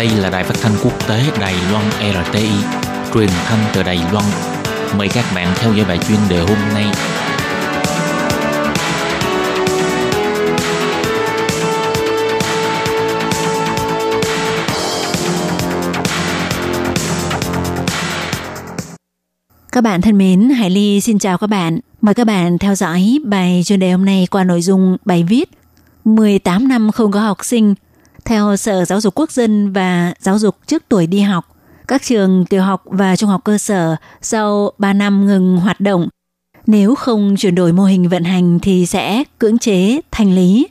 Đây là đài phát thanh quốc tế Đài Loan RTI, truyền thanh từ Đài Loan. Mời các bạn theo dõi bài chuyên đề hôm nay. Các bạn thân mến, Hải Ly xin chào các bạn. Mời các bạn theo dõi bài chuyên đề hôm nay qua nội dung bài viết 18 năm không có học sinh. Theo Sở Giáo dục Quốc dân và Giáo dục trước tuổi đi học, các trường tiểu học và trung học cơ sở sau 3 năm ngừng hoạt động, nếu không chuyển đổi mô hình vận hành thì sẽ cưỡng chế thanh lý.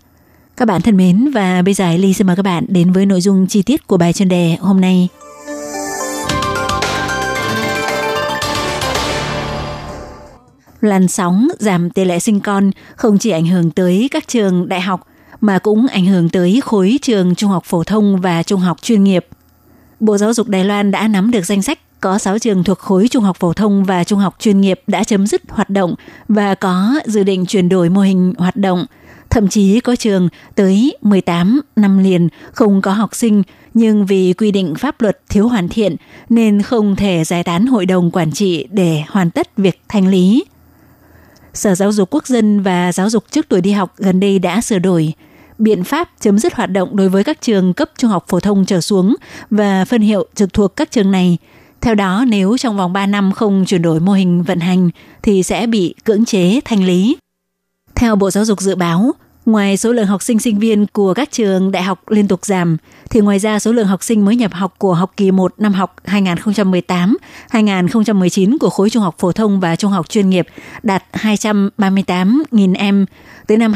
Các bạn thân mến và bây giờ Ly xin mời các bạn đến với nội dung chi tiết của bài chuyên đề hôm nay. làn sóng giảm tỷ lệ sinh con không chỉ ảnh hưởng tới các trường đại học mà cũng ảnh hưởng tới khối trường trung học phổ thông và trung học chuyên nghiệp. Bộ Giáo dục Đài Loan đã nắm được danh sách có 6 trường thuộc khối trung học phổ thông và trung học chuyên nghiệp đã chấm dứt hoạt động và có dự định chuyển đổi mô hình hoạt động. Thậm chí có trường tới 18 năm liền không có học sinh, nhưng vì quy định pháp luật thiếu hoàn thiện nên không thể giải tán hội đồng quản trị để hoàn tất việc thanh lý. Sở Giáo dục Quốc dân và Giáo dục trước tuổi đi học gần đây đã sửa đổi biện pháp chấm dứt hoạt động đối với các trường cấp trung học phổ thông trở xuống và phân hiệu trực thuộc các trường này. Theo đó, nếu trong vòng 3 năm không chuyển đổi mô hình vận hành thì sẽ bị cưỡng chế thanh lý. Theo Bộ Giáo dục dự báo, Ngoài số lượng học sinh sinh viên của các trường đại học liên tục giảm, thì ngoài ra số lượng học sinh mới nhập học của học kỳ 1 năm học 2018-2019 của khối trung học phổ thông và trung học chuyên nghiệp đạt 238.000 em. Tới năm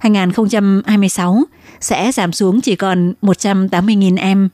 2025-2026 sẽ giảm xuống chỉ còn 180.000 em.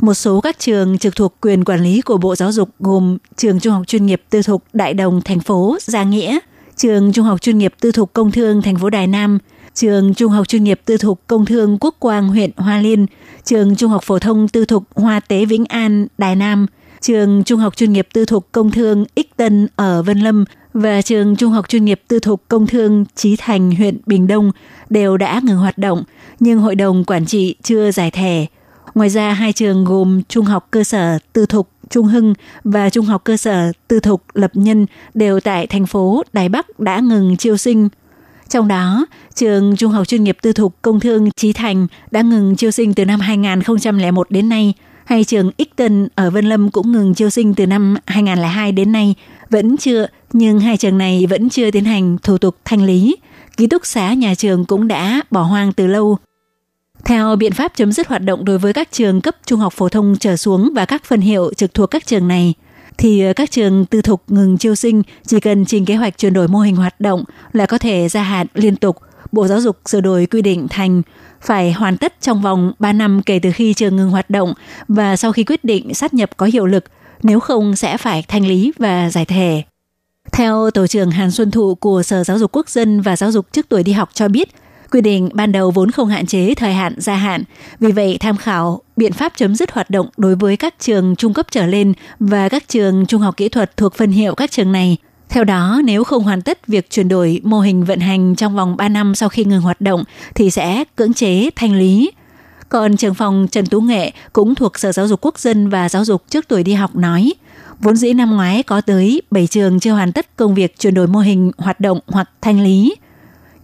Một số các trường trực thuộc quyền quản lý của Bộ Giáo dục gồm trường trung học chuyên nghiệp tư thục Đại Đồng thành phố Gia Nghĩa – trường Trung học chuyên nghiệp tư thục Công thương thành phố Đài Nam, trường Trung học chuyên nghiệp tư thục Công thương Quốc Quang huyện Hoa Liên, trường Trung học phổ thông tư thục Hoa Tế Vĩnh An, Đài Nam, trường Trung học chuyên nghiệp tư thục Công thương Ích Tân ở Vân Lâm và trường Trung học chuyên nghiệp tư thục Công thương Chí Thành huyện Bình Đông đều đã ngừng hoạt động, nhưng hội đồng quản trị chưa giải thể. Ngoài ra, hai trường gồm Trung học cơ sở tư thục Trung Hưng và Trung học cơ sở Tư thục Lập Nhân đều tại thành phố Đài Bắc đã ngừng chiêu sinh. Trong đó, trường Trung học chuyên nghiệp Tư thục Công thương Trí Thành đã ngừng chiêu sinh từ năm 2001 đến nay, hay trường Ích ở Vân Lâm cũng ngừng chiêu sinh từ năm 2002 đến nay, vẫn chưa, nhưng hai trường này vẫn chưa tiến hành thủ tục thanh lý. Ký túc xá nhà trường cũng đã bỏ hoang từ lâu theo biện pháp chấm dứt hoạt động đối với các trường cấp trung học phổ thông trở xuống và các phân hiệu trực thuộc các trường này, thì các trường tư thục ngừng chiêu sinh chỉ cần trình kế hoạch chuyển đổi mô hình hoạt động là có thể gia hạn liên tục. Bộ Giáo dục sửa đổi quy định thành phải hoàn tất trong vòng 3 năm kể từ khi trường ngừng hoạt động và sau khi quyết định sát nhập có hiệu lực, nếu không sẽ phải thanh lý và giải thể. Theo Tổ trưởng Hàn Xuân Thụ của Sở Giáo dục Quốc dân và Giáo dục trước tuổi đi học cho biết, Quy định ban đầu vốn không hạn chế thời hạn gia hạn, vì vậy tham khảo biện pháp chấm dứt hoạt động đối với các trường trung cấp trở lên và các trường trung học kỹ thuật thuộc phân hiệu các trường này. Theo đó, nếu không hoàn tất việc chuyển đổi mô hình vận hành trong vòng 3 năm sau khi ngừng hoạt động thì sẽ cưỡng chế thanh lý. Còn trường phòng Trần Tú Nghệ cũng thuộc Sở Giáo dục Quốc dân và Giáo dục trước tuổi đi học nói, vốn dĩ năm ngoái có tới 7 trường chưa hoàn tất công việc chuyển đổi mô hình hoạt động hoặc thanh lý –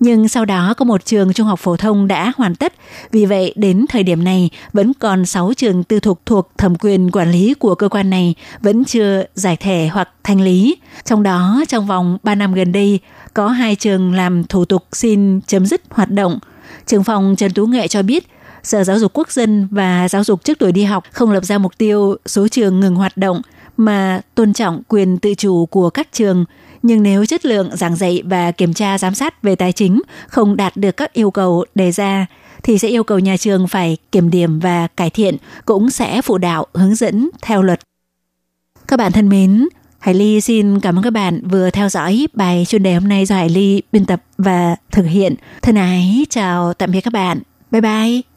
nhưng sau đó có một trường trung học phổ thông đã hoàn tất. Vì vậy, đến thời điểm này, vẫn còn 6 trường tư thục thuộc thẩm quyền quản lý của cơ quan này vẫn chưa giải thể hoặc thanh lý. Trong đó, trong vòng 3 năm gần đây, có hai trường làm thủ tục xin chấm dứt hoạt động. Trường phòng Trần Tú Nghệ cho biết, Sở Giáo dục Quốc dân và Giáo dục trước tuổi đi học không lập ra mục tiêu số trường ngừng hoạt động mà tôn trọng quyền tự chủ của các trường – nhưng nếu chất lượng giảng dạy và kiểm tra giám sát về tài chính không đạt được các yêu cầu đề ra thì sẽ yêu cầu nhà trường phải kiểm điểm và cải thiện, cũng sẽ phụ đạo hướng dẫn theo luật. Các bạn thân mến, Hải Ly xin cảm ơn các bạn vừa theo dõi bài chuyên đề hôm nay do Hải Ly biên tập và thực hiện. Thân ái chào tạm biệt các bạn. Bye bye.